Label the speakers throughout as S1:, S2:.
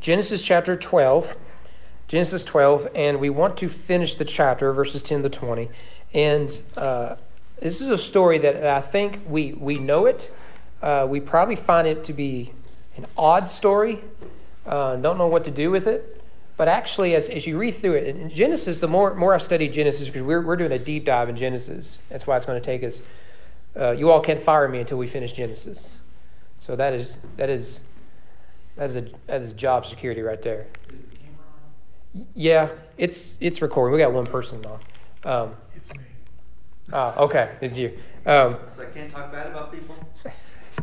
S1: Genesis chapter 12. Genesis 12, and we want to finish the chapter, verses 10 to 20. And uh, this is a story that I think we, we know it. Uh, we probably find it to be an odd story, uh, don't know what to do with it. But actually, as, as you read through it, in Genesis, the more, more I study Genesis, because we're, we're doing a deep dive in Genesis, that's why it's going to take us. Uh, you all can't fire me until we finish Genesis. So that is, that is, that is, a, that is job security right there. Yeah, it's it's recording. We got one person on. Um,
S2: It's me.
S1: ah, okay, it's you. Um,
S3: So I can't talk bad about people?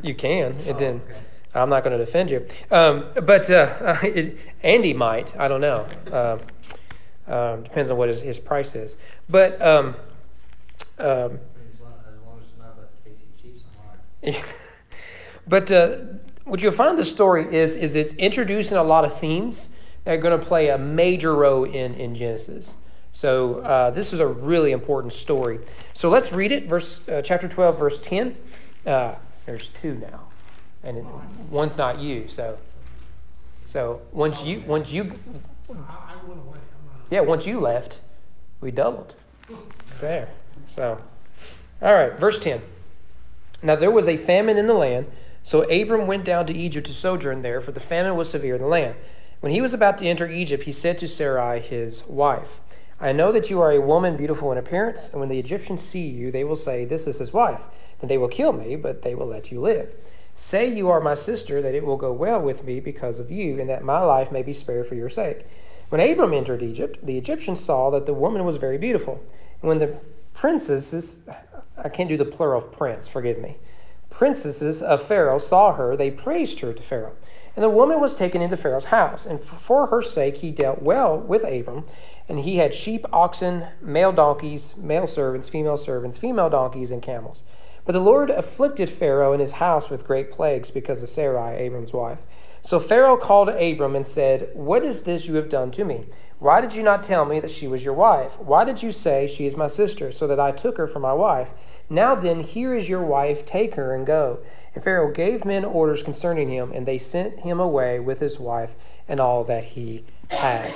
S1: you can, and
S3: Oh,
S1: then
S3: okay.
S1: I'm not going to defend you. Um, but uh, it, Andy might. I don't know. Um, um, depends on what his, his price is. But um, um,
S4: As long as long as it's not about the Chiefs, I'm all right.
S1: but uh, what you'll find the story is is it's introducing a lot of themes that are going to play a major role in in Genesis. So uh, this is a really important story. So let's read it, verse uh, chapter twelve, verse ten. Uh, there's two now, and it, one's not you. So so once you once you yeah once you left, we doubled. There. So all right, verse ten. Now there was a famine in the land, so Abram went down to Egypt to sojourn there, for the famine was severe in the land. When he was about to enter Egypt, he said to Sarai, his wife, I know that you are a woman beautiful in appearance, and when the Egyptians see you, they will say, This is his wife. Then they will kill me, but they will let you live. Say you are my sister, that it will go well with me because of you, and that my life may be spared for your sake. When Abram entered Egypt, the Egyptians saw that the woman was very beautiful. And when the princesses, I can't do the plural of prince, forgive me, princesses of Pharaoh saw her, they praised her to Pharaoh. And the woman was taken into Pharaoh's house, and for her sake he dealt well with Abram. And he had sheep, oxen, male donkeys, male servants, female servants, female donkeys, and camels. But the Lord afflicted Pharaoh and his house with great plagues because of Sarai, Abram's wife. So Pharaoh called Abram and said, What is this you have done to me? Why did you not tell me that she was your wife? Why did you say, She is my sister, so that I took her for my wife? Now then, here is your wife, take her and go. And Pharaoh gave men orders concerning him, and they sent him away with his wife and all that he had.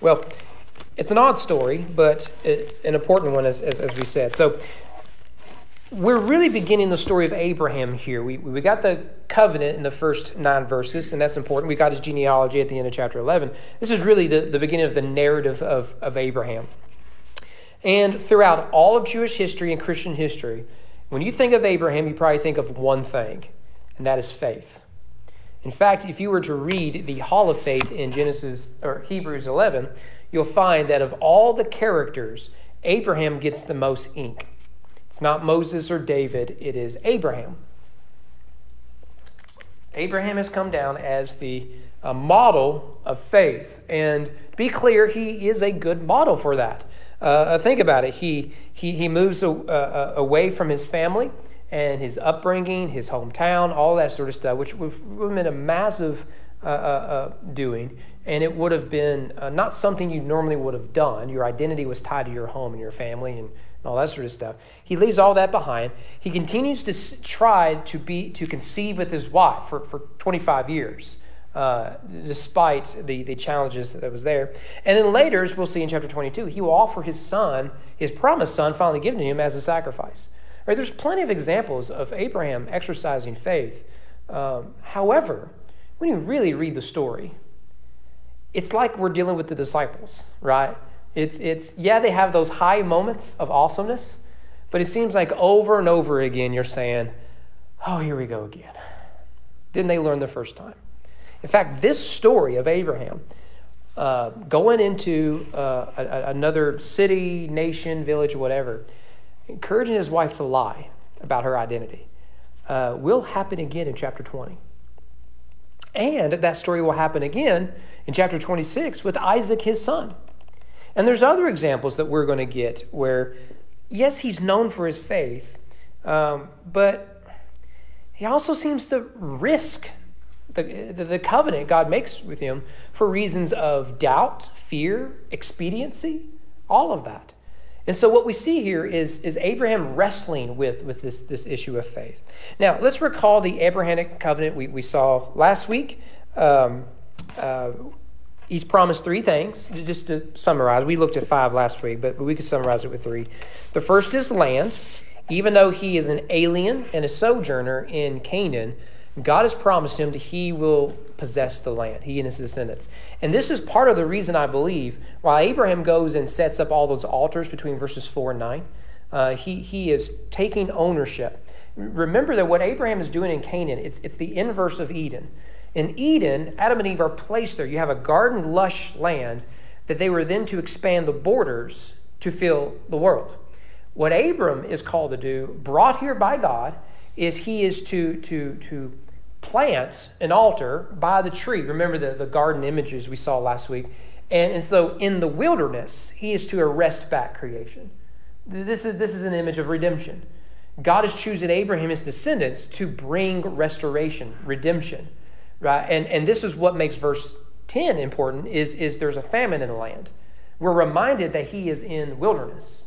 S1: Well, it's an odd story, but it, an important one, as, as, as we said. So, we're really beginning the story of Abraham here. We, we got the covenant in the first nine verses, and that's important. We got his genealogy at the end of chapter 11. This is really the, the beginning of the narrative of, of Abraham. And throughout all of Jewish history and Christian history, when you think of Abraham, you probably think of one thing, and that is faith. In fact, if you were to read the Hall of Faith in Genesis or Hebrews 11, you'll find that of all the characters, Abraham gets the most ink. It's not Moses or David, it is Abraham. Abraham has come down as the uh, model of faith. And to be clear, he is a good model for that. Uh, think about it. He, he, he moves a, uh, away from his family and his upbringing, his hometown, all that sort of stuff, which would have been a massive uh, uh, doing. And it would have been uh, not something you normally would have done. Your identity was tied to your home and your family and, and all that sort of stuff. He leaves all that behind. He continues to try to be to conceive with his wife for, for 25 years. Uh, despite the, the challenges that was there. And then later, as we'll see in chapter 22, he will offer his son, his promised son, finally given to him as a sacrifice. Right, there's plenty of examples of Abraham exercising faith. Um, however, when you really read the story, it's like we're dealing with the disciples, right? It's, it's yeah, they have those high moments of awesomeness, but it seems like over and over again you're saying, oh, here we go again. Didn't they learn the first time? In fact, this story of Abraham uh, going into uh, a, another city, nation, village, whatever, encouraging his wife to lie about her identity, uh, will happen again in chapter 20. And that story will happen again in chapter 26 with Isaac, his son. And there's other examples that we're going to get where, yes, he's known for his faith, um, but he also seems to risk the, the, the covenant God makes with him for reasons of doubt, fear, expediency, all of that. And so what we see here is, is Abraham wrestling with, with this, this issue of faith. Now, let's recall the Abrahamic covenant we, we saw last week. Um, uh, he's promised three things. Just to summarize, we looked at five last week, but we could summarize it with three. The first is land. Even though he is an alien and a sojourner in Canaan, God has promised him that he will possess the land, he and his descendants. And this is part of the reason I believe why Abraham goes and sets up all those altars between verses 4 and 9. Uh, he, he is taking ownership. Remember that what Abraham is doing in Canaan, it's, it's the inverse of Eden. In Eden, Adam and Eve are placed there. You have a garden, lush land that they were then to expand the borders to fill the world. What Abram is called to do, brought here by God, is he is to, to, to plant an altar by the tree. Remember the, the garden images we saw last week? And, and so in the wilderness, he is to arrest back creation. This is, this is an image of redemption. God is choosing Abraham, his descendants, to bring restoration, redemption. Right? And, and this is what makes verse 10 important is, is there's a famine in the land. We're reminded that he is in wilderness.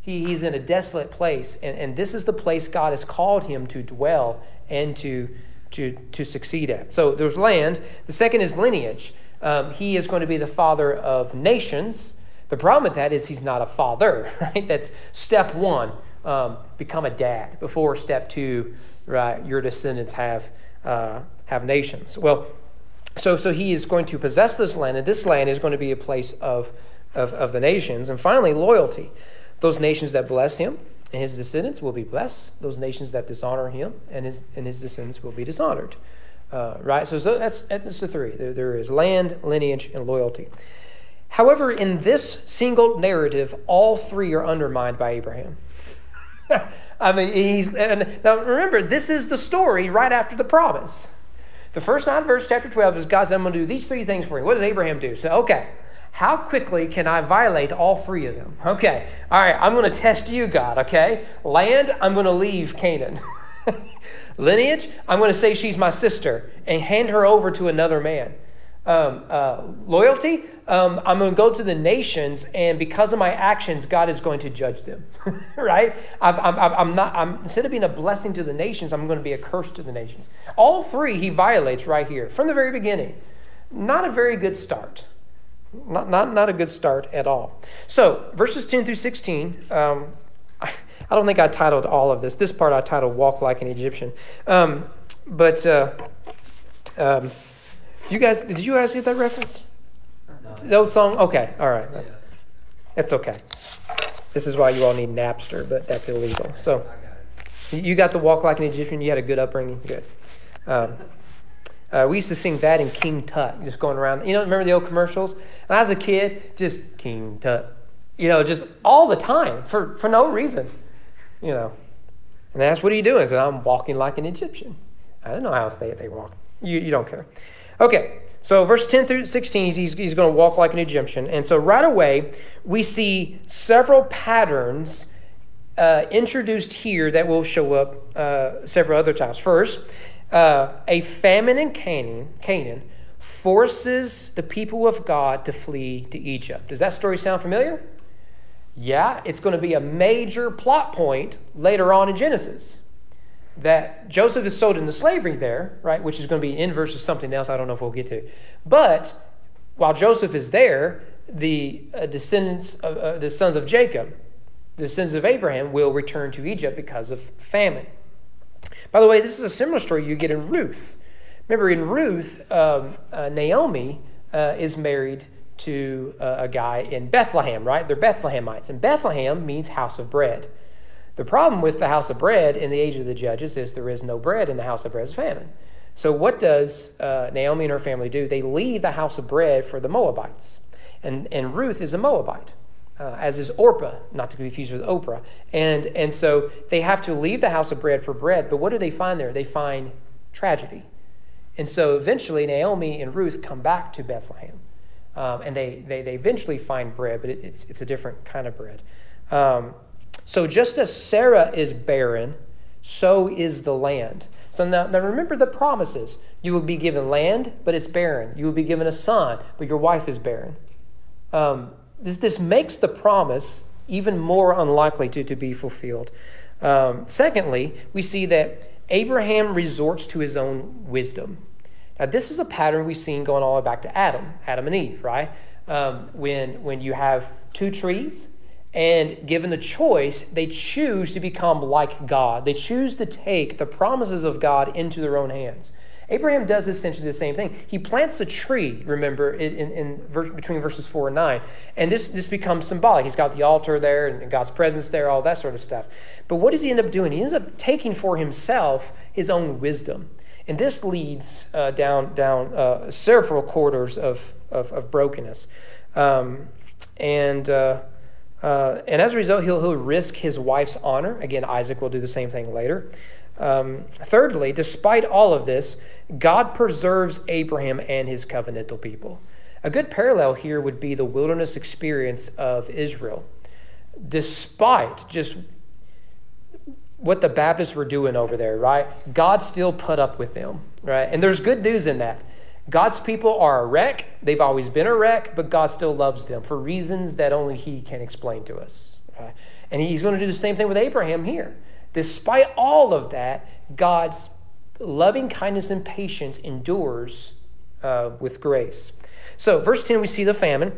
S1: He, he's in a desolate place. And, and this is the place God has called him to dwell and to, to, to succeed at. So there's land. The second is lineage. Um, he is going to be the father of nations. The problem with that is he's not a father, right? That's step one. Um, become a dad before step two, right? Your descendants have uh, have nations. Well, so so he is going to possess this land, and this land is going to be a place of of, of the nations. And finally, loyalty. Those nations that bless him and his descendants will be blessed. Those nations that dishonor him and his, and his descendants will be dishonored. Uh, right? So, so, that's, that's the three there, there is land, lineage, and loyalty. However, in this single narrative, all three are undermined by Abraham. I mean, he's and now remember, this is the story right after the promise. The first nine verses, chapter 12, is God I'm going to do these three things for you. What does Abraham do? So, okay, how quickly can I violate all three of them? Okay, all right, I'm going to test you, God, okay? Land, I'm going to leave Canaan. Lineage, I'm going to say she's my sister and hand her over to another man. Um, uh, loyalty, um, I'm going to go to the nations, and because of my actions, God is going to judge them. right? I'm, I'm, I'm not. I'm instead of being a blessing to the nations, I'm going to be a curse to the nations. All three he violates right here from the very beginning. Not a very good start. Not, not, not a good start at all. So, verses 10 through 16, um, I, I, don't think I titled all of this. This part I titled Walk Like an Egyptian. Um, but uh, um, you guys, did you guys get that reference? No. The old song? Okay, all right. Yeah. That's okay. This is why you all need Napster, but that's illegal. So, you got the Walk Like an Egyptian. You had a good upbringing. Good. Uh, we used to sing that in King Tut, just going around. You know, remember the old commercials? I was a kid, just King Tut. You know, just all the time for, for no reason. You know. And they asked, What are you doing? I said, I'm walking like an Egyptian. I don't know how else they, they walk. You, you don't care. Okay, so verse 10 through 16, he's, he's going to walk like an Egyptian. And so right away, we see several patterns uh, introduced here that will show up uh, several other times. First, uh, a famine in Canaan, Canaan forces the people of God to flee to Egypt. Does that story sound familiar? Yeah, it's going to be a major plot point later on in Genesis. That Joseph is sold into slavery there, right, which is going to be inverse of something else I don't know if we'll get to. But while Joseph is there, the uh, descendants, of, uh, the sons of Jacob, the sons of Abraham, will return to Egypt because of famine. By the way, this is a similar story you get in Ruth. Remember, in Ruth, um, uh, Naomi uh, is married to uh, a guy in Bethlehem, right? They're Bethlehemites. And Bethlehem means house of bread. The problem with the house of bread in the age of the judges is there is no bread in the house of bread, it's famine. So, what does uh, Naomi and her family do? They leave the house of bread for the Moabites. And, and Ruth is a Moabite uh, as is Orpah, not to be confused with Oprah. And, and so they have to leave the house of bread for bread, but what do they find there? They find tragedy. And so eventually Naomi and Ruth come back to Bethlehem. Um, and they, they, they eventually find bread, but it, it's, it's a different kind of bread. Um, so just as Sarah is barren, so is the land. So now, now remember the promises. You will be given land, but it's barren. You will be given a son, but your wife is barren. Um, this, this makes the promise even more unlikely to, to be fulfilled. Um, secondly, we see that Abraham resorts to his own wisdom. Now, this is a pattern we've seen going all the way back to Adam, Adam and Eve, right? Um, when, when you have two trees, and given the choice, they choose to become like God. They choose to take the promises of God into their own hands. Abraham does essentially the same thing. He plants a tree, remember, in, in, in, between verses 4 and 9. And this, this becomes symbolic. He's got the altar there and God's presence there, all that sort of stuff. But what does he end up doing? He ends up taking for himself his own wisdom. And this leads uh, down, down uh, several quarters of, of, of brokenness. Um, and, uh, uh and as a result, he'll, he'll risk his wife's honor. Again, Isaac will do the same thing later. Um, thirdly, despite all of this, God preserves Abraham and his covenantal people. A good parallel here would be the wilderness experience of Israel. Despite just what the Baptists were doing over there, right? God still put up with them, right? And there's good news in that. God's people are a wreck. They've always been a wreck, but God still loves them for reasons that only He can explain to us. Right? And He's going to do the same thing with Abraham here. Despite all of that, God's loving kindness and patience endures uh, with grace. So, verse 10, we see the famine.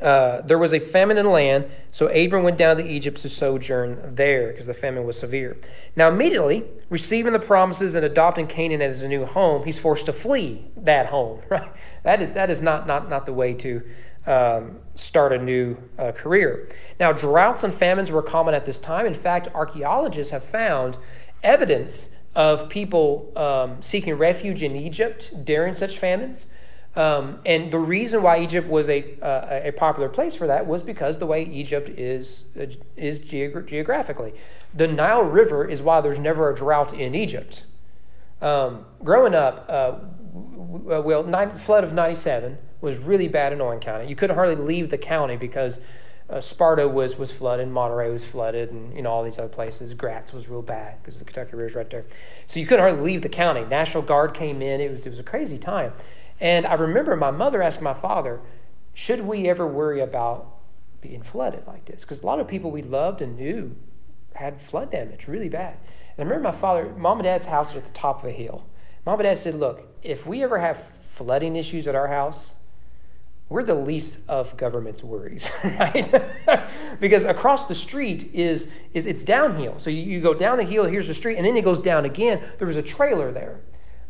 S1: Uh, there was a famine in the land, so Abram went down to Egypt to sojourn there because the famine was severe. Now, immediately receiving the promises and adopting Canaan as his new home, he's forced to flee that home. Right? That is that is not not not the way to um, start a new uh, career. Now, droughts and famines were common at this time. In fact, archaeologists have found evidence of people um, seeking refuge in Egypt during such famines. Um, and the reason why Egypt was a, uh, a popular place for that was because the way Egypt is, uh, is geogra- geographically. The Nile River is why there's never a drought in Egypt. Um, growing up, uh, well, nine, flood of 97 was really bad in Owen County. You couldn't hardly leave the county because uh, Sparta was was flooded, Monterey was flooded, and you know all these other places. Gratz was real bad because the Kentucky River River's right there. So you couldn't hardly leave the county. National Guard came in. It was it was a crazy time. And I remember my mother asking my father, "Should we ever worry about being flooded like this?" Because a lot of people we loved and knew had flood damage really bad. And I remember my father, mom and dad's house was at the top of a hill. Mom and dad said, "Look, if we ever have flooding issues at our house." We're the least of government's worries, right? because across the street is, is it's downhill. So you, you, go down the hill, here's the street, and then it goes down again. There was a trailer there.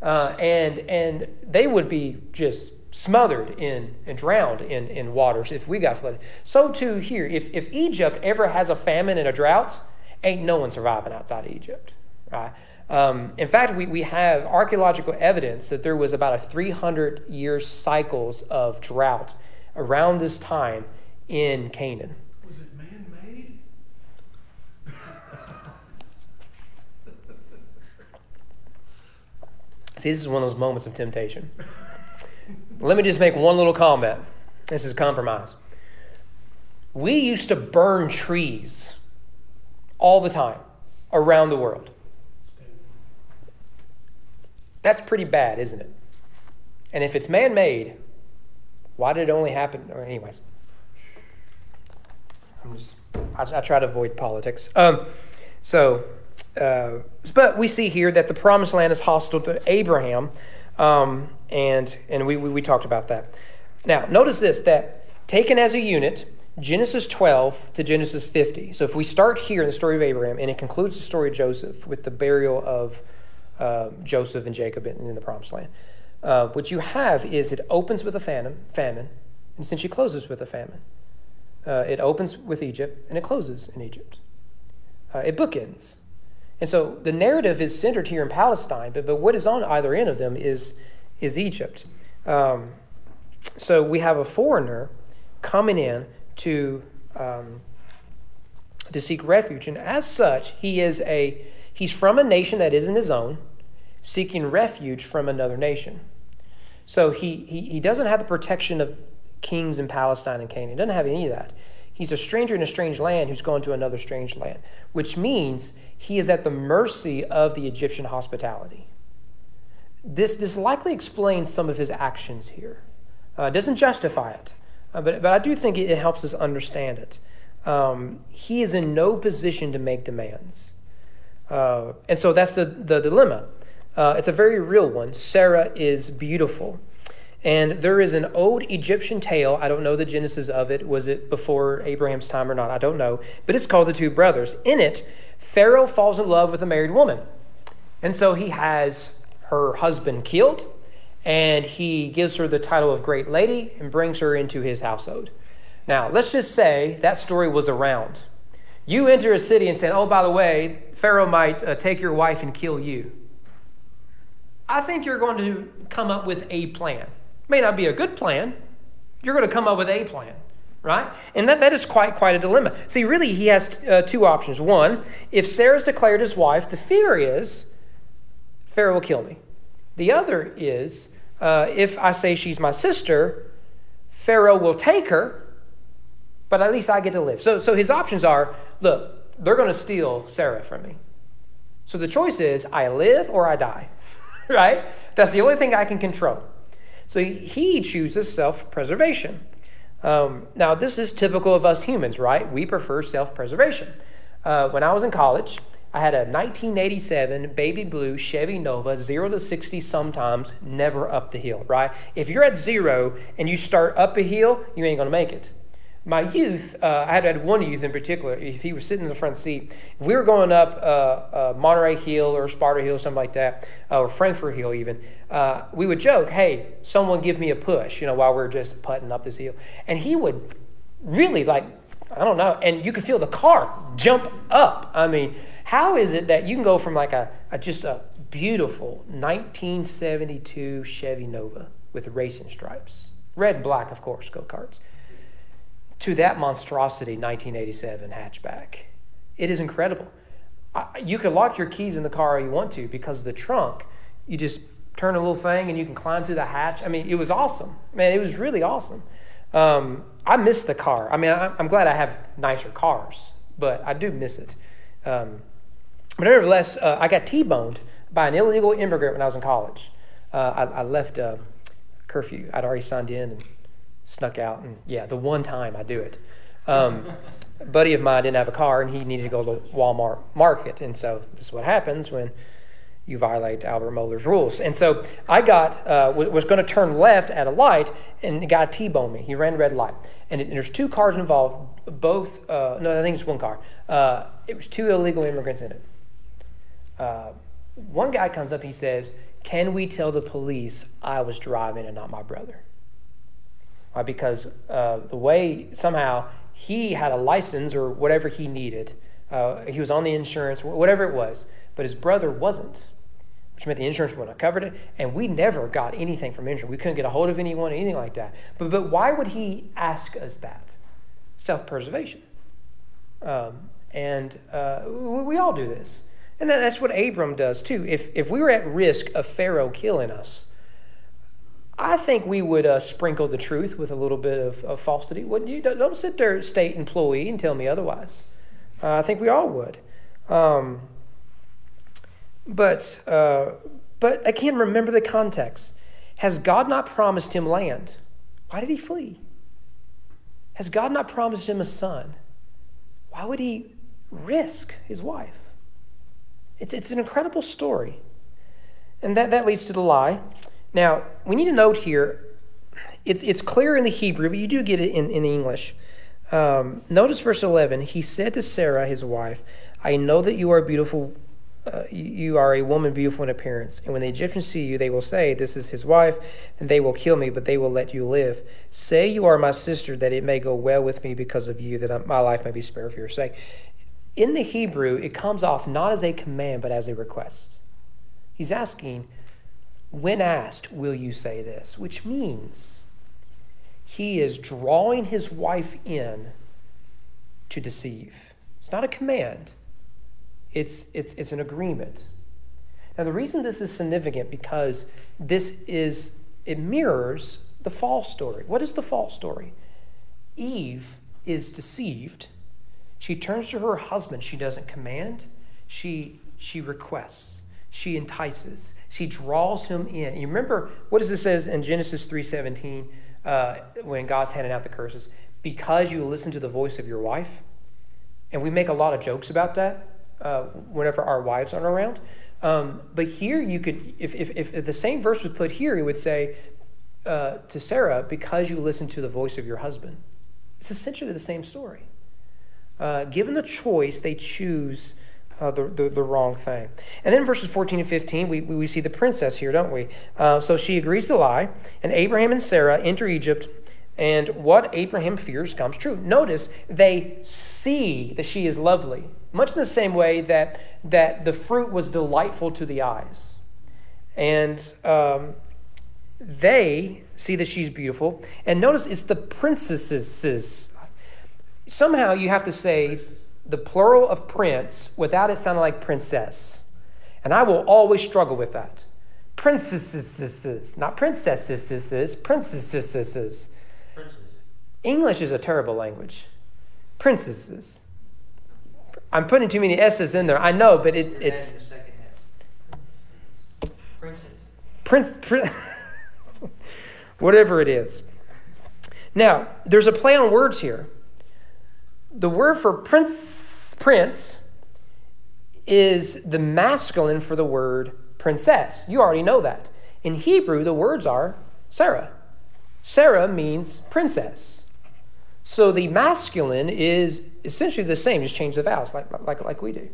S1: Uh, and, and they would be just smothered in and drowned in, in waters if we got flooded. So too here, if, if Egypt ever has a famine and a drought, ain't no one surviving outside of Egypt, right? Um, in fact, we, we have archaeological evidence that there was about a 300 year cycles of drought around this time in Canaan.
S2: Was it man made?
S1: See, this is one of those moments of temptation. Let me just make one little comment. This is compromise. We used to burn trees all the time around the world. That's pretty bad, isn't it? And if it's man made, why did it only happen? Or anyways, just, I, I, try to avoid politics. Um, so, uh, but we see here that the promised land is hostile to Abraham, um, and and we, we, we talked about that. Now, notice this: that taken as a unit, Genesis 12 to Genesis 50. So if we start here in the story of Abraham, and it concludes the story of Joseph with the burial of uh, Joseph and Jacob in, in the promised land. Uh, what you have is it opens with a famine, famine and essentially closes with a famine. Uh, it opens with Egypt and it closes in Egypt. Uh, it bookends. And so the narrative is centered here in Palestine, but, but what is on either end of them is, is Egypt. Um, so we have a foreigner coming in to, um, to seek refuge, and as such, he is a He's from a nation that isn't his own, seeking refuge from another nation. So he, he, he doesn't have the protection of kings in Palestine and Canaan. He doesn't have any of that. He's a stranger in a strange land who's going to another strange land, which means he is at the mercy of the Egyptian hospitality. This, this likely explains some of his actions here. Uh, doesn't justify it, uh, but, but I do think it, it helps us understand it. Um, he is in no position to make demands. Uh, and so that's the, the dilemma. Uh, it's a very real one. Sarah is beautiful. And there is an old Egyptian tale. I don't know the genesis of it. Was it before Abraham's time or not? I don't know. But it's called The Two Brothers. In it, Pharaoh falls in love with a married woman. And so he has her husband killed, and he gives her the title of Great Lady and brings her into his household. Now, let's just say that story was around. You enter a city and say, oh, by the way, Pharaoh might uh, take your wife and kill you. I think you're going to come up with a plan. May not be a good plan. You're going to come up with a plan, right? And that, that is quite quite a dilemma. See, really, he has uh, two options. One, if Sarah's declared his wife, the fear is Pharaoh will kill me. The other is uh, if I say she's my sister, Pharaoh will take her, but at least I get to live. So, so his options are look, they're going to steal Sarah from me. So the choice is I live or I die, right? That's the only thing I can control. So he chooses self preservation. Um, now, this is typical of us humans, right? We prefer self preservation. Uh, when I was in college, I had a 1987 baby blue Chevy Nova, 0 to 60 sometimes, never up the hill, right? If you're at zero and you start up a hill, you ain't to make it my youth, uh, I had, had one youth in particular. If he was sitting in the front seat, if we were going up uh, uh, Monterey Hill or Sparta Hill, something like that, uh, or Frankfort Hill even, uh, we would joke, "Hey, someone give me a push," you know, while we're just putting up this hill, and he would really like, I don't know, and you could feel the car jump up. I mean, how is it that you can go from like a, a just a beautiful 1972 Chevy Nova with racing stripes, red, black, of course, go karts to that monstrosity 1987 hatchback. It is incredible. You can lock your keys in the car you want to because the trunk, you just turn a little thing and you can climb through the hatch. I mean, it was awesome. Man, it was really awesome. Um, I miss the car. I mean, I'm glad I have nicer cars, but I do miss it. Um, but nevertheless, uh, I got T-boned by an illegal immigrant when I was in college. Uh, I, I, left uh, curfew. I'd already signed in and snuck out, and yeah, the one time I do it. Um, a buddy of mine didn't have a car, and he needed to go to Walmart Market, and so this is what happens when you violate Albert Mohler's rules. And so I got uh, was going to turn left at a light, and the guy T-boned me. He ran red light, and, it, and there's two cars involved. Both uh, no, I think it's one car. Uh, it was two illegal immigrants in it. Uh, one guy comes up, he says, "Can we tell the police I was driving and not my brother?" Uh, because uh, the way somehow he had a license or whatever he needed. Uh, he was on the insurance, whatever it was, but his brother wasn't, which meant the insurance wouldn't have covered it. And we never got anything from insurance. We couldn't get a hold of anyone, anything like that. But, but why would he ask us that? Self preservation. Um, and uh, we, we all do this. And that's what Abram does too. If, if we were at risk of Pharaoh killing us, I think we would uh, sprinkle the truth with a little bit of, of falsity, wouldn't you? Don't, don't, sit there, state employee, and tell me otherwise. Uh, I think we all would. Um, but, uh, but again, remember the context. Has God not promised him land? Why did he flee? Has God not promised him a son? Why would he risk his wife? It's, it's an incredible story. And that, that leads to the lie. Now, we need to note here, it's, it's clear in the Hebrew, but you do get it in, in English. Um, notice verse 11. He said to Sarah, his wife, I know that you are beautiful. Uh, you are a woman beautiful in appearance. And when the Egyptians see you, they will say, This is his wife, and they will kill me, but they will let you live. Say you are my sister, that it may go well with me because of you, that my life may be spared for your sake. In the Hebrew, it comes off not as a command, but as a request. He's asking, when asked, Will you say this? Which means he is drawing his wife in to deceive. It's not a command, it's, it's, it's an agreement. Now, the reason this is significant because this is, it mirrors the fall story. What is the fall story? Eve is deceived. She turns to her husband. She doesn't command, she, she requests she entices she draws him in you remember what does it says in genesis 3.17 uh, when god's handing out the curses because you listen to the voice of your wife and we make a lot of jokes about that uh, whenever our wives aren't around Um, but here you could, if, if, if the same verse was put here, it would say uh, to Sarah, because you listen to the voice of your husband. It's essentially the same story. Uh, given the choice, they choose uh, the, the, the, wrong thing. And then verses 14 and 15, we, we see the princess here, don't we? Uh, so she agrees to lie, and Abraham and Sarah enter Egypt, and what Abraham fears comes true. Notice they see that she is lovely, much in the same way that, that the fruit was delightful to the eyes. And um, they see that she's beautiful. And notice it's the princesses. Somehow you have to say the plural of prince without it sounding like princess. And I will always struggle with that. Princesses, not princesses, princesses. English is a terrible language. Princesses. I'm putting too many S's in there. I know, but it, it's.
S4: Princess.
S1: Prince. prince whatever it is. Now, there's a play on words here. The word for prince, prince is the masculine for the word princess. You already know that. In Hebrew, the words are Sarah. Sarah means princess. So the masculine is essentially the same, just change the vowels like, like, like we do.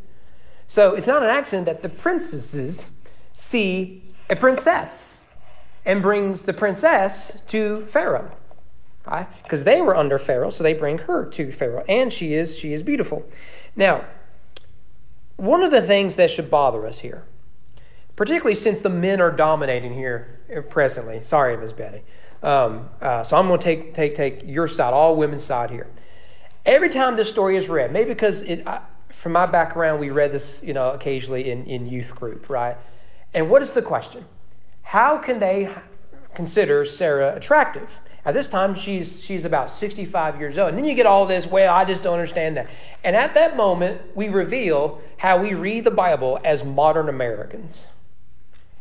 S1: So it's not an accident that the princesses see a princess and brings the princess to Pharaoh. Right? Because they were under Pharaoh, so they bring her to Pharaoh. And she is she is beautiful. Now, one of the things that should bother us here, particularly since the men are dominating here presently. Sorry, Ms. Betty. Um, uh, so I'm going to take, take, take your side, all women's side here. Every time this story is read, maybe because it, I, from my background, we read this, you know, occasionally in, in youth group, right? And what is the question? How can they consider Sarah attractive? At this time, she's, she's about 65 years old. And then you get all this, well, I just don't understand that. And at that moment, we reveal how we read the Bible as modern Americans.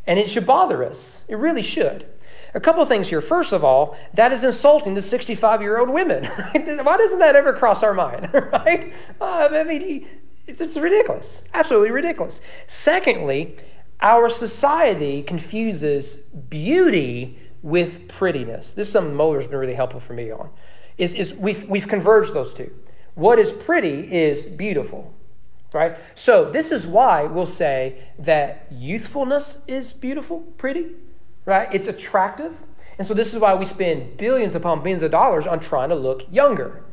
S1: And it should bother us. It really should. A couple of things here. First of all, that is insulting to 65 year old women. Why doesn't that ever cross our mind? right? Uh, I mean, it's, it's ridiculous. Absolutely ridiculous. Secondly, our society confuses beauty with prettiness. This is something Mohler's been really helpful for me on. Is, is we've, we've converged those two. What is pretty is beautiful right? So this is why we'll say that youthfulness is beautiful, pretty, right? It's attractive. And so this is why we spend billions upon billions of dollars on trying to look younger.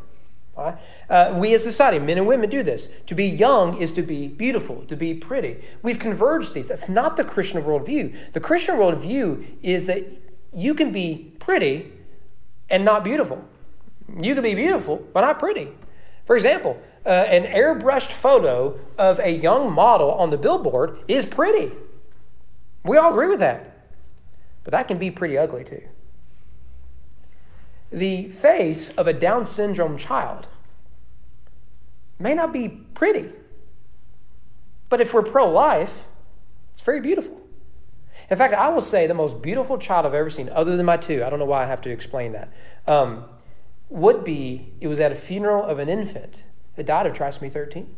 S1: Right? Uh, we as a society, men and women, do this. To be young is to be beautiful, to be pretty. We've converged these. That's not the Christian worldview. The Christian worldview is that you can be pretty and not beautiful. You can be beautiful, but not pretty. For example, uh, an airbrushed photo of a young model on the billboard is pretty. We all agree with that. But that can be pretty ugly too. The face of a Down syndrome child may not be pretty, but if we're pro life, it's very beautiful. In fact, I will say the most beautiful child I've ever seen, other than my two, I don't know why I have to explain that, um, would be it was at a funeral of an infant that died of trisomy 13.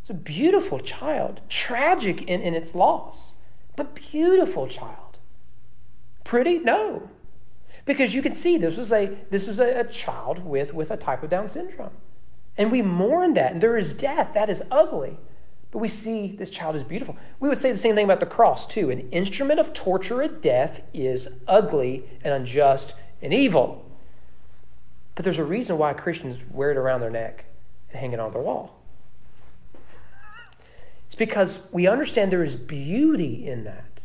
S1: It's a beautiful child, tragic in, in its loss, but beautiful child. Pretty? No. Because you can see this was a this was a, a child with, with a type of Down syndrome. And we mourn that. And there is death. That is ugly. But we see this child is beautiful. We would say the same thing about the cross, too. An instrument of torture and death is ugly and unjust and evil. But there's a reason why Christians wear it around their neck and hang it on their wall. It's because we understand there is beauty in that.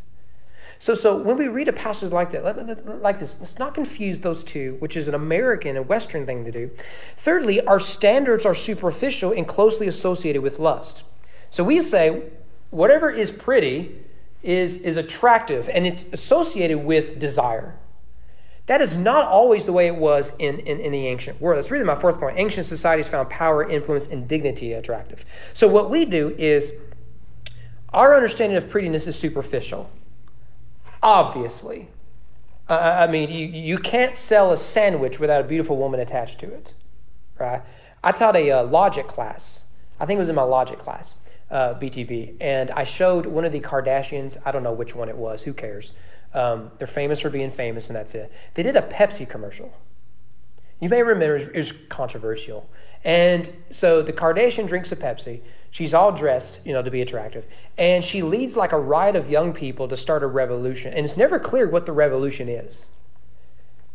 S1: So, so when we read a passage like that, like this, let's not confuse those two, which is an American and Western thing to do. Thirdly, our standards are superficial and closely associated with lust. So we say whatever is pretty is, is attractive and it's associated with desire. That is not always the way it was in, in, in, the ancient world. That's really my fourth point. Ancient societies found power, influence, and dignity attractive. So, what we do is our understanding of prettiness is superficial. Obviously. Uh, I mean, you, you can't sell a sandwich without a beautiful woman attached to it, right? I taught a uh, logic class. I think it was in my logic class. Uh, BTB, and I showed one of the Kardashians. I don't know which one it was. Who cares? Um, they're famous for being famous, and that's it. They did a Pepsi commercial. You may remember it was controversial. And so the Kardashian drinks a Pepsi. She's all dressed, you know, to be attractive. And she leads like a riot of young people to start a revolution. And it's never clear what the revolution is.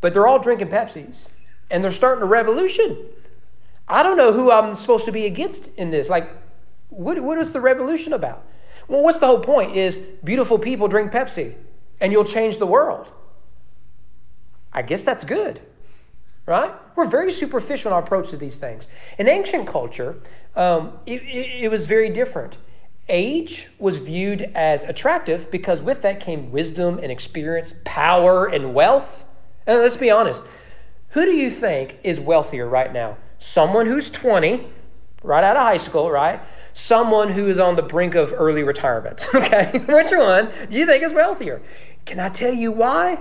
S1: But they're all drinking Pepsis. And they're starting a revolution. I don't know who I'm supposed to be against in this. Like, what, what is the revolution about? Well, what's the whole point? Is beautiful people drink Pepsi and you'll change the world. I guess that's good, right? We're very superficial in our approach to these things. In ancient culture, um, it, it, it was very different. Age was viewed as attractive because with that came wisdom and experience, power and wealth. And let's be honest, who do you think is wealthier right now? Someone who's 20, right out of high school, right? Someone who is on the brink of early retirement. Okay, which one do you think is wealthier? Can I tell you why?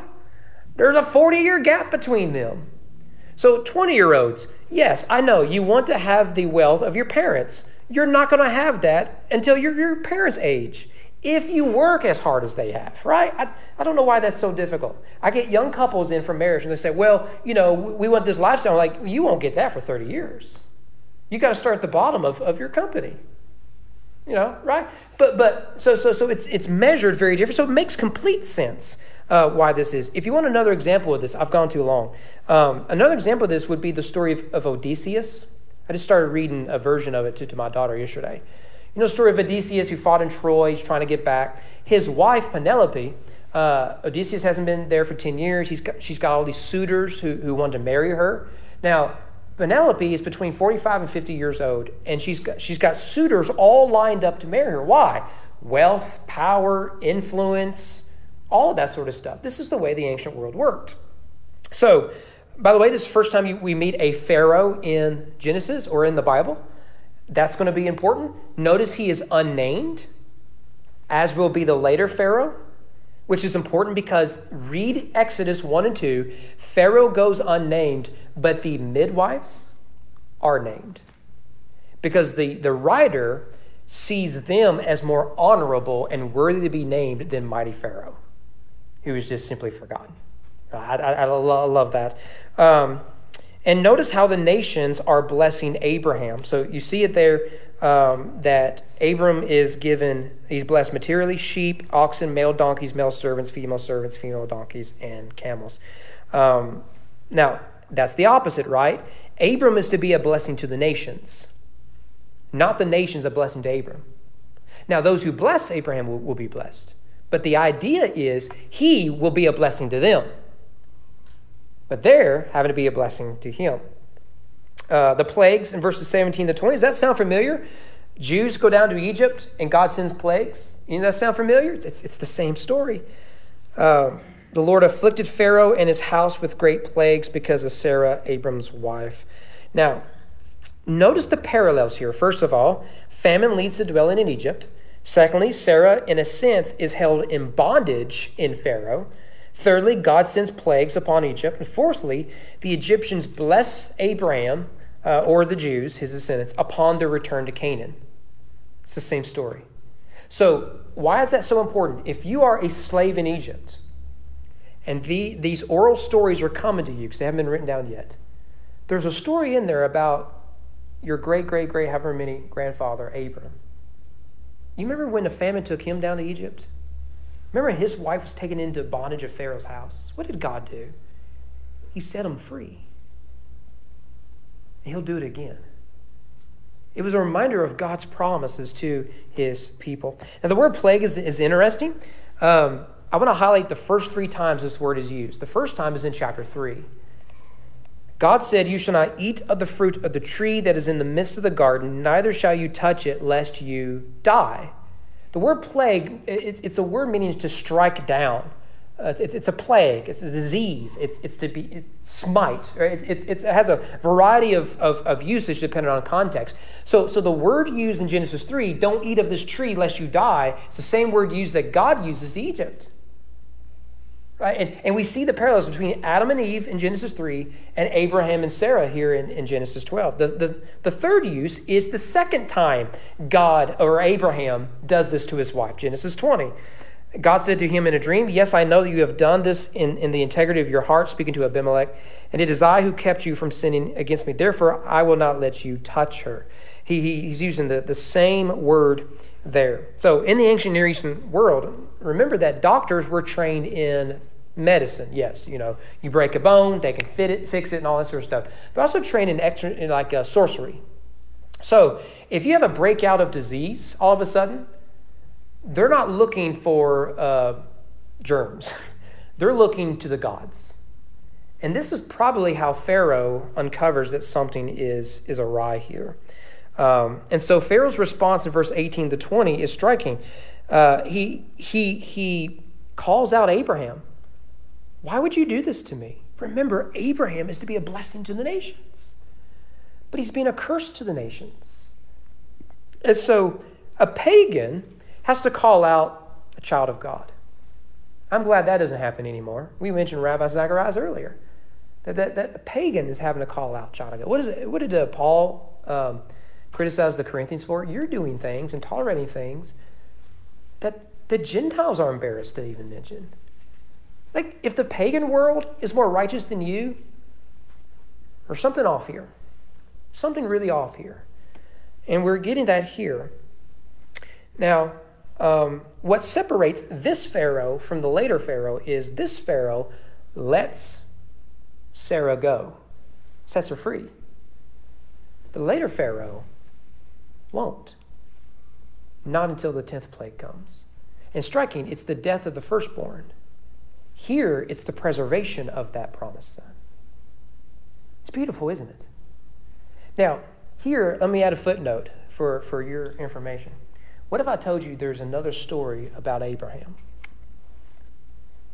S1: There's a 40 year gap between them. So, 20 year olds, yes, I know you want to have the wealth of your parents. You're not going to have that until you're your parents' age. If you work as hard as they have, right? I, I don't know why that's so difficult. I get young couples in for marriage and they say, well, you know, we want this lifestyle. I'm like, you won't get that for 30 years. You got to start at the bottom of, of your company. You know, right? But but so so so it's it's measured very different. So it makes complete sense uh, why this is. If you want another example of this, I've gone too long. Um, another example of this would be the story of, of, Odysseus. I just started reading a version of it to, to my daughter yesterday. You know the story of Odysseus who fought in Troy. He's trying to get back. His wife Penelope. Uh, Odysseus hasn't been there for ten years. He's got, she's got all these suitors who, who want to marry her. Now Penelope is between 45 and 50 years old, and she's got, she's got suitors all lined up to marry her. Why? Wealth, power, influence, all of that sort of stuff. This is the way the ancient world worked. So, by the way, this is the first time we meet a Pharaoh in Genesis or in the Bible. That's going to be important. Notice he is unnamed, as will be the later Pharaoh which is important because read Exodus 1 and 2. Pharaoh goes unnamed, but the midwives are named. Because the, the writer sees them as more honorable and worthy to be named than mighty Pharaoh, who is just simply forgotten. I, I, I love that. Um, and notice how the nations are blessing Abraham. So you see it there um, that Abram is given, he's blessed materially sheep, oxen, male donkeys, male servants, female servants, female donkeys, and camels. Um, now, that's the opposite, right? Abram is to be a blessing to the nations, not the nations a blessing to Abram. Now, those who bless Abraham will, will be blessed, but the idea is he will be a blessing to them. But they're having to be a blessing to him. Uh, the plagues in verses 17 to 20. Does that sound familiar? Jews go down to Egypt and God sends plagues. You know that sound familiar? It's, it's the same story. Uh, the Lord afflicted Pharaoh and his house with great plagues because of Sarah, Abram's wife. Now, notice the parallels here. First of all, famine leads to dwelling in Egypt. Secondly, Sarah, in a sense, is held in bondage in Pharaoh. Thirdly, God sends plagues upon Egypt. And fourthly, the Egyptians bless Abraham, uh, or the Jews, his descendants, upon their return to Canaan. It's the same story. So, why is that so important? If you are a slave in Egypt, and the, these oral stories are coming to you because they haven't been written down yet, there's a story in there about your great, great, great, however many grandfather, Abram. You remember when the famine took him down to Egypt? Remember, his wife was taken into bondage of Pharaoh's house. What did God do? He set him free. And he'll do it again. It was a reminder of God's promises to his people. Now, the word plague is, is interesting. Um, I want to highlight the first three times this word is used. The first time is in chapter 3. God said, You shall not eat of the fruit of the tree that is in the midst of the garden, neither shall you touch it, lest you die. The word plague, it's, a word meaning to strike down. Uh, it's, a plague, it's a disease, it's, to be it's smite. It has a variety of usage depending on context. So, so the word used in Genesis 3, don't eat of this tree lest you die, it's the same word used that God uses to Egypt. Right? And, and we see the parallels between Adam and Eve in Genesis 3 and Abraham and Sarah here in, in Genesis 12. The, the, the third use is the second time God or Abraham does this to his wife, Genesis 20. God said to him in a dream, Yes, I know that you have done this in, in the integrity of your heart, speaking to Abimelech, and it is I who kept you from sinning against me. Therefore, I will not let you touch her. He, he, he's using the, the same word there. So, in the ancient Near Eastern world, remember that doctors were trained in medicine. Yes, you know, you break a bone, they can fit it, fix it, and all that sort of stuff. But also trained in, extra, in like uh, sorcery. So, if you have a breakout of disease all of a sudden, they're not looking for uh, germs. They're looking to the gods. And this is probably how Pharaoh uncovers that something is, is awry here. Um, and so Pharaoh's response in verse 18 to 20 is striking. Uh, he, he, he calls out Abraham. Why would you do this to me? Remember, Abraham is to be a blessing to the nations, but he's being a curse to the nations. And so a pagan has to call out a child of God. I'm glad that doesn't happen anymore. We mentioned Ravi Zacharias earlier. That, that, that a pagan is having to call out child of God. What, is it, what did uh, Paul um, criticize the Corinthians for? You're doing things and tolerating things that the Gentiles are embarrassed to even mention. Like, if the pagan world is more righteous than you, or something off here. Something really off here. And we're getting that here. Now, um, what separates this Pharaoh from the later Pharaoh is this Pharaoh lets Sarah go, sets her free. The later Pharaoh won't. Not until the 10th plague comes. And striking, it's the death of the firstborn. Here, it's the preservation of that promised son. It's beautiful, isn't it? Now, here, let me add a footnote for, for your information. What if I told you there's another story about Abraham?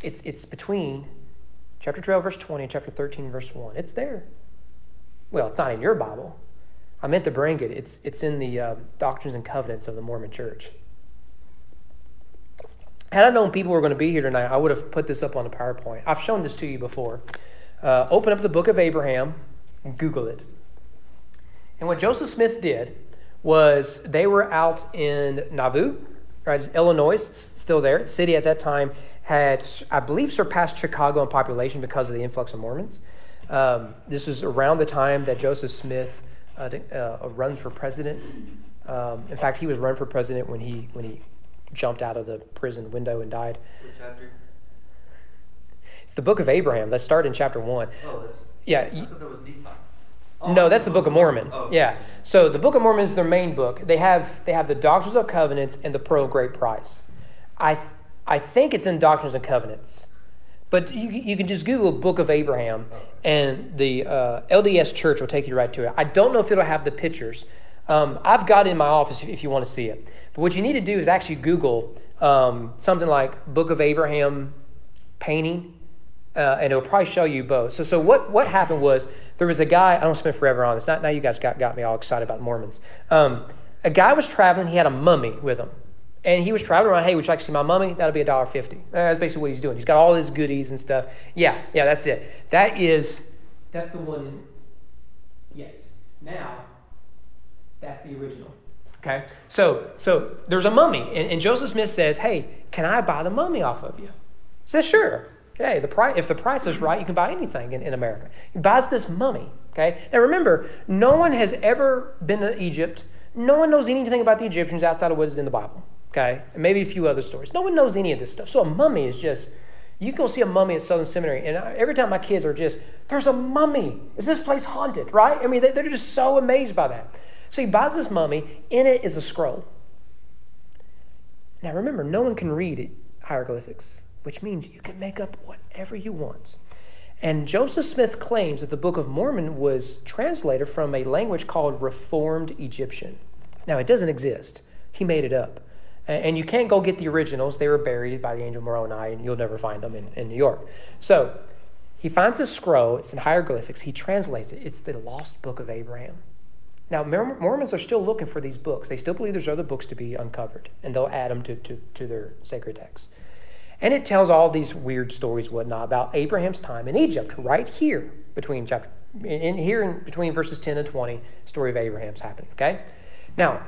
S1: It's, it's between chapter 12, verse 20, and chapter 13, verse 1. It's there. Well, it's not in your Bible. I meant to bring it. It's, it's in the uh, Doctrines and Covenants of the Mormon Church. Had I known people were going to be here tonight, I would have put this up on the PowerPoint. I've shown this to you before. Uh, open up the book of Abraham and Google it. And what Joseph Smith did was they were out in Nauvoo, right? Illinois, still there. City at that time had, I believe, surpassed Chicago in population because of the influx of Mormons. Um, this was around the time that Joseph Smith uh, uh, runs for president. Um, in fact, he was run for president when he when he jumped out of the prison window and died.
S3: Which chapter?
S1: It's the book of Abraham. Let's start in chapter one.
S3: Oh, that's.
S1: Yeah.
S3: I thought that was Nephi. Oh,
S1: no, that's the Book of Mormon.
S3: Oh.
S1: Yeah. So the Book of Mormon is their main book. They have they have the Doctrines of Covenants and the Pearl of Great Price. I I think it's in Doctrines and Covenants, but you you can just Google Book of Abraham, and the uh, LDS Church will take you right to it. I don't know if it'll have the pictures. Um, I've got it in my office if you want to see it. But what you need to do is actually Google um, something like Book of Abraham painting, uh, and it'll probably show you both. So, so what, what happened was there was a guy, I don't spend forever on this, not, now you guys got, got me all excited about Mormons. Um, a guy was traveling, he had a mummy with him. And he was traveling around, hey, would you like to see my mummy? That'll be $1.50. Uh, that's basically what he's doing. He's got all his goodies and stuff. Yeah, yeah, that's it. That is, that's the one, in, yes. Now, that's the original. Okay? So, so there's a mummy, and, and Joseph Smith says, hey, can I buy the mummy off of you? He says, sure. Hey, the price, if the price is right, you can buy anything in, in America. He buys this mummy. Okay? Now remember, no one has ever been to Egypt. No one knows anything about the Egyptians outside of what is in the Bible. Okay? And maybe a few other stories. No one knows any of this stuff. So a mummy is just, you go see a mummy at Southern Seminary, and every time my kids are just, there's a mummy. Is this place haunted? Right? I mean, they, they're just so amazed by that. So he buys this mummy. In it is a scroll. Now remember, no one can read hieroglyphics, which means you can make up whatever you want. And Joseph Smith claims that the Book of Mormon was translated from a language called Reformed Egyptian. Now, it doesn't exist. He made it up. And you can't go get the originals. They were buried by the angel Moroni, and you'll never find them in, in New York. So he finds a scroll. It's in hieroglyphics. He translates it. It's the lost book of Abraham. Now, Mormons are still looking for these books. They still believe there's other books to be uncovered, and they'll add them to, to, to their sacred texts. And it tells all these weird stories, whatnot, about Abraham's time in Egypt, right here between chapter, in here in between verses 10 and 20, story of Abraham's happening. Okay? Now,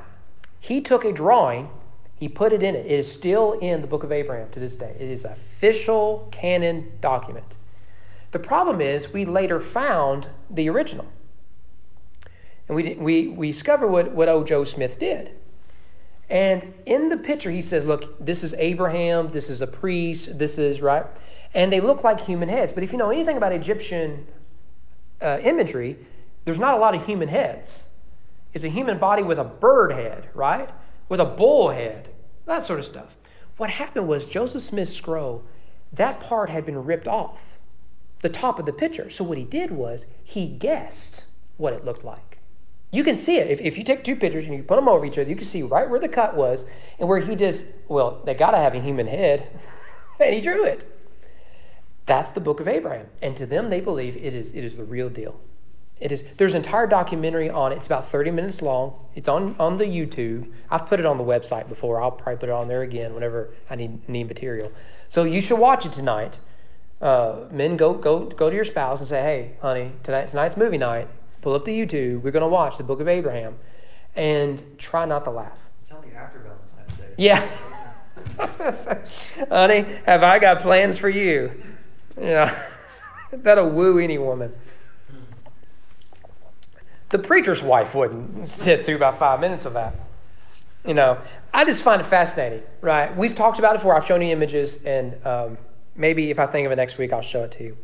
S1: he took a drawing, he put it in it. It is still in the book of Abraham to this day. It is official canon document. The problem is, we later found the original. And we, we, we discover what, what O. Joe Smith did. And in the picture, he says, Look, this is Abraham, this is a priest, this is, right? And they look like human heads. But if you know anything about Egyptian uh, imagery, there's not a lot of human heads. It's a human body with a bird head, right? With a bull head, that sort of stuff. What happened was Joseph Smith's scroll, that part had been ripped off, the top of the picture. So what he did was he guessed what it looked like. You can see it. If, if you take two pictures and you put them over each other, you can see right where the cut was and where he just, well, they got to have a human head. and he drew it. That's the book of Abraham. And to them, they believe it is, it is the real deal. It is, there's an entire documentary on it. It's about 30 minutes long. It's on, on the YouTube. I've put it on the website before. I'll probably put it on there again whenever I need, need material. So you should watch it tonight. Uh, men, go, go, go to your spouse and say, hey, honey, tonight, tonight's movie night pull up the YouTube. We're going to watch the book of Abraham and try not to laugh.
S3: Tell me after Valentine's Day.
S1: Yeah. Honey, have I got plans for you? Yeah. That'll woo any woman. The preacher's wife wouldn't sit through about five minutes of that. You know, I just find it fascinating, right? We've talked about it before. I've shown you images, and um, maybe if I think of it next week, I'll show it to you.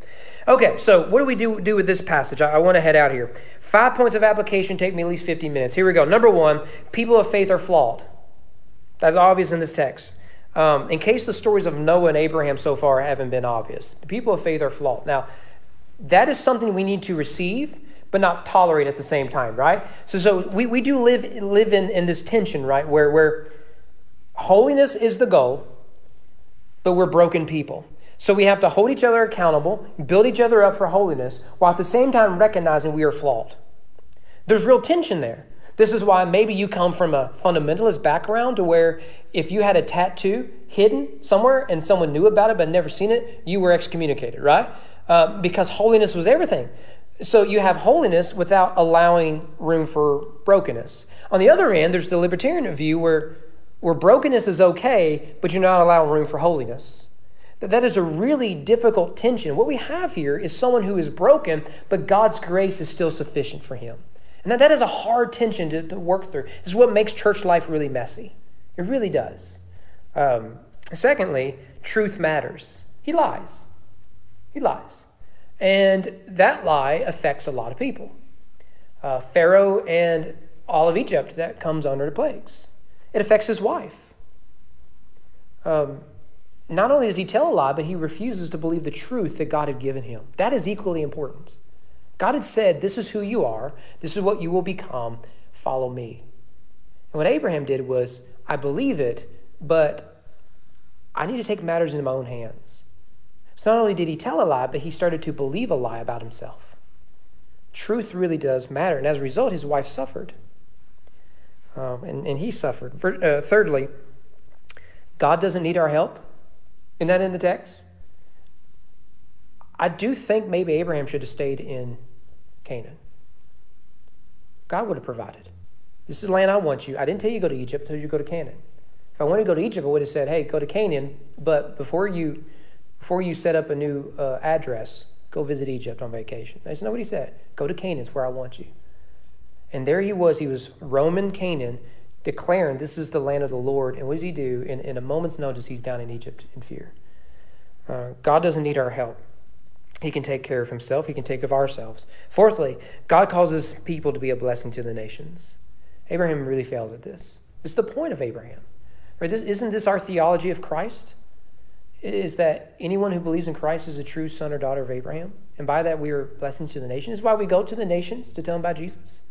S1: Okay, so what do we do, do with this passage? I, I want to head out here. Five points of application take me at least 50 minutes. Here we go. Number one, people of faith are flawed. That's obvious in this text. Um, in case the stories of Noah and Abraham so far haven't been obvious, the people of faith are flawed. Now, that is something we need to receive, but not tolerate at the same time, right? So, so we, we do live, live in, in this tension, right, where, where holiness is the goal, but we're broken people. So we have to hold each other accountable, build each other up for holiness, while at the same time recognizing we are flawed. There's real tension there. This is why maybe you come from a fundamentalist background to where if you had a tattoo hidden somewhere and someone knew about it but never seen it, you were excommunicated, right? Uh, because holiness was everything. So you have holiness without allowing room for brokenness. On the other end, there's the libertarian view where, where brokenness is okay, but you're not allowing room for holiness. That that is a really difficult tension. What we have here is someone who is broken, but God's grace is still sufficient for him. And that, that is a hard tension to, to work through. This is what makes church life really messy. It really does. Um, secondly, truth matters. He lies. He lies. And that lie affects a lot of people. Uh, Pharaoh and all of Egypt, that comes under the plagues. It affects his wife. Um, not only does he tell a lie, but he refuses to believe the truth that God had given him. That is equally important. God had said, This is who you are, this is what you will become, follow me. And what Abraham did was, I believe it, but I need to take matters into my own hands. So not only did he tell a lie, but he started to believe a lie about himself. Truth really does matter. And as a result, his wife suffered. Um, and, and he suffered. Uh, thirdly, God doesn't need our help. Isn't that in the text? I do think maybe Abraham should have stayed in Canaan. God would have provided. This is the land I want you. I didn't tell you to go to Egypt, I told you to go to Canaan. If I wanted to go to Egypt, I would have said, hey, go to Canaan, but before you before you set up a new uh, address, go visit Egypt on vacation. That's not what he said. Go to Canaan, it's where I want you. And there he was. He was Roman Canaan, declaring this is the land of the Lord. And what does he do? In, in a moment's notice, he's down in Egypt in fear. Uh, God doesn't need our help. He can take care of himself. He can take of ourselves. Fourthly, God causes people to be a blessing to the nations. Abraham really failed at this. This is the point of Abraham. Right? This, isn't this our theology of Christ? Is that anyone who believes in Christ is a true son or daughter of Abraham. And by that, we are blessings to the nations. Is why we go to the nations to tell them about Jesus.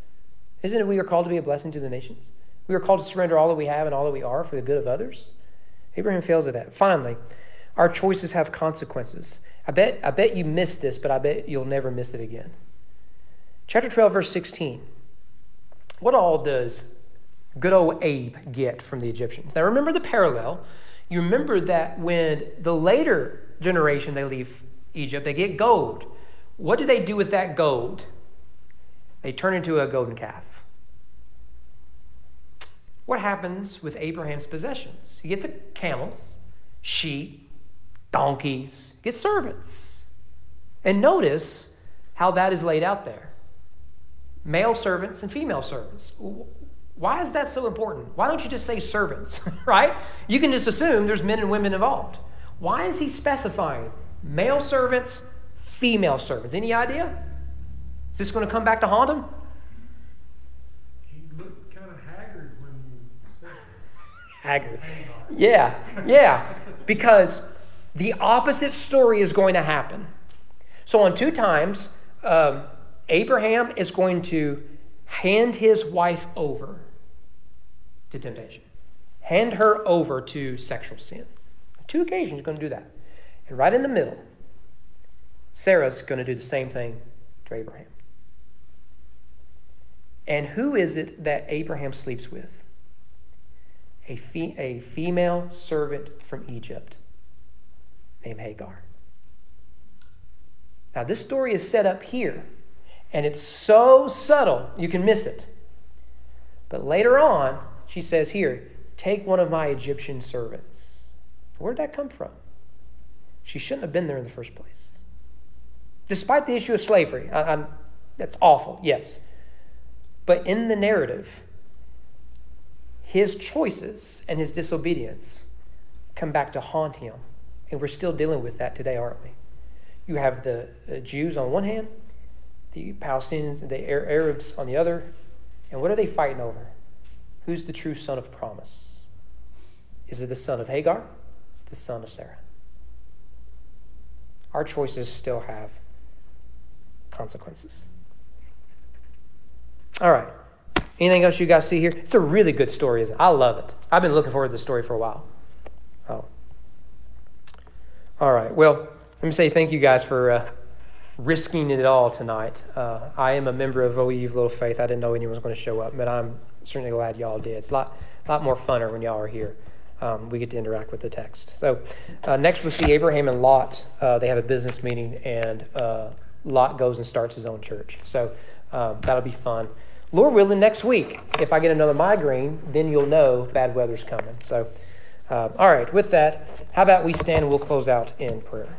S1: Isn't it we are called to be a blessing to the nations? We are called to surrender all that we have and all that we are for the good of others. Abraham fails at that. Finally, our choices have consequences. I bet, I bet you missed this, but I bet you'll never miss it again. Chapter 12, verse 16. What all does good old Abe get from the Egyptians? Now remember the parallel. You remember that when the later generation they leave Egypt, they get gold. What do they do with that gold? They turn into a golden calf. What happens with Abraham's possessions? He gets a camels, sheep, donkeys, gets servants. And notice how that is laid out there. Male servants and female servants. Why is that so important? Why don't you just say servants, right? You can just assume there's men and women involved. Why is he specifying male servants, female servants? Any idea? Is this going to come back to haunt him?
S2: He looked kind of haggard when you said
S1: Hagar. Yeah, yeah. Because the opposite story is going to happen. So, on two times, um, Abraham is going to hand his wife over to temptation, hand her over to sexual sin. Two occasions, he's going to do that. And right in the middle, Sarah's going to do the same thing to Abraham. And who is it that Abraham sleeps with? A, fe- a female servant from Egypt named Hagar. Now, this story is set up here, and it's so subtle you can miss it. But later on, she says, Here, take one of my Egyptian servants. Where did that come from? She shouldn't have been there in the first place. Despite the issue of slavery, I, that's awful, yes. But in the narrative, his choices and his disobedience come back to haunt him. And we're still dealing with that today, aren't we? You have the Jews on one hand, the Palestinians, the Arabs on the other. And what are they fighting over? Who's the true son of promise? Is it the son of Hagar? It's the son of Sarah. Our choices still have consequences. All right. Anything else you guys see here? It's a really good story, isn't it? I love it. I've been looking forward to the story for a while. Oh. All right. Well, let me say thank you guys for uh, risking it all tonight. Uh, I am a member of OE Little Faith. I didn't know anyone was going to show up, but I'm certainly glad y'all did. It's a lot, lot more funner when y'all are here. Um, we get to interact with the text. So uh, next we'll see Abraham and Lot. Uh, they have a business meeting, and uh, Lot goes and starts his own church. So um, that'll be fun. Lord willing, next week, if I get another migraine, then you'll know bad weather's coming. So, uh, all right, with that, how about we stand and we'll close out in prayer.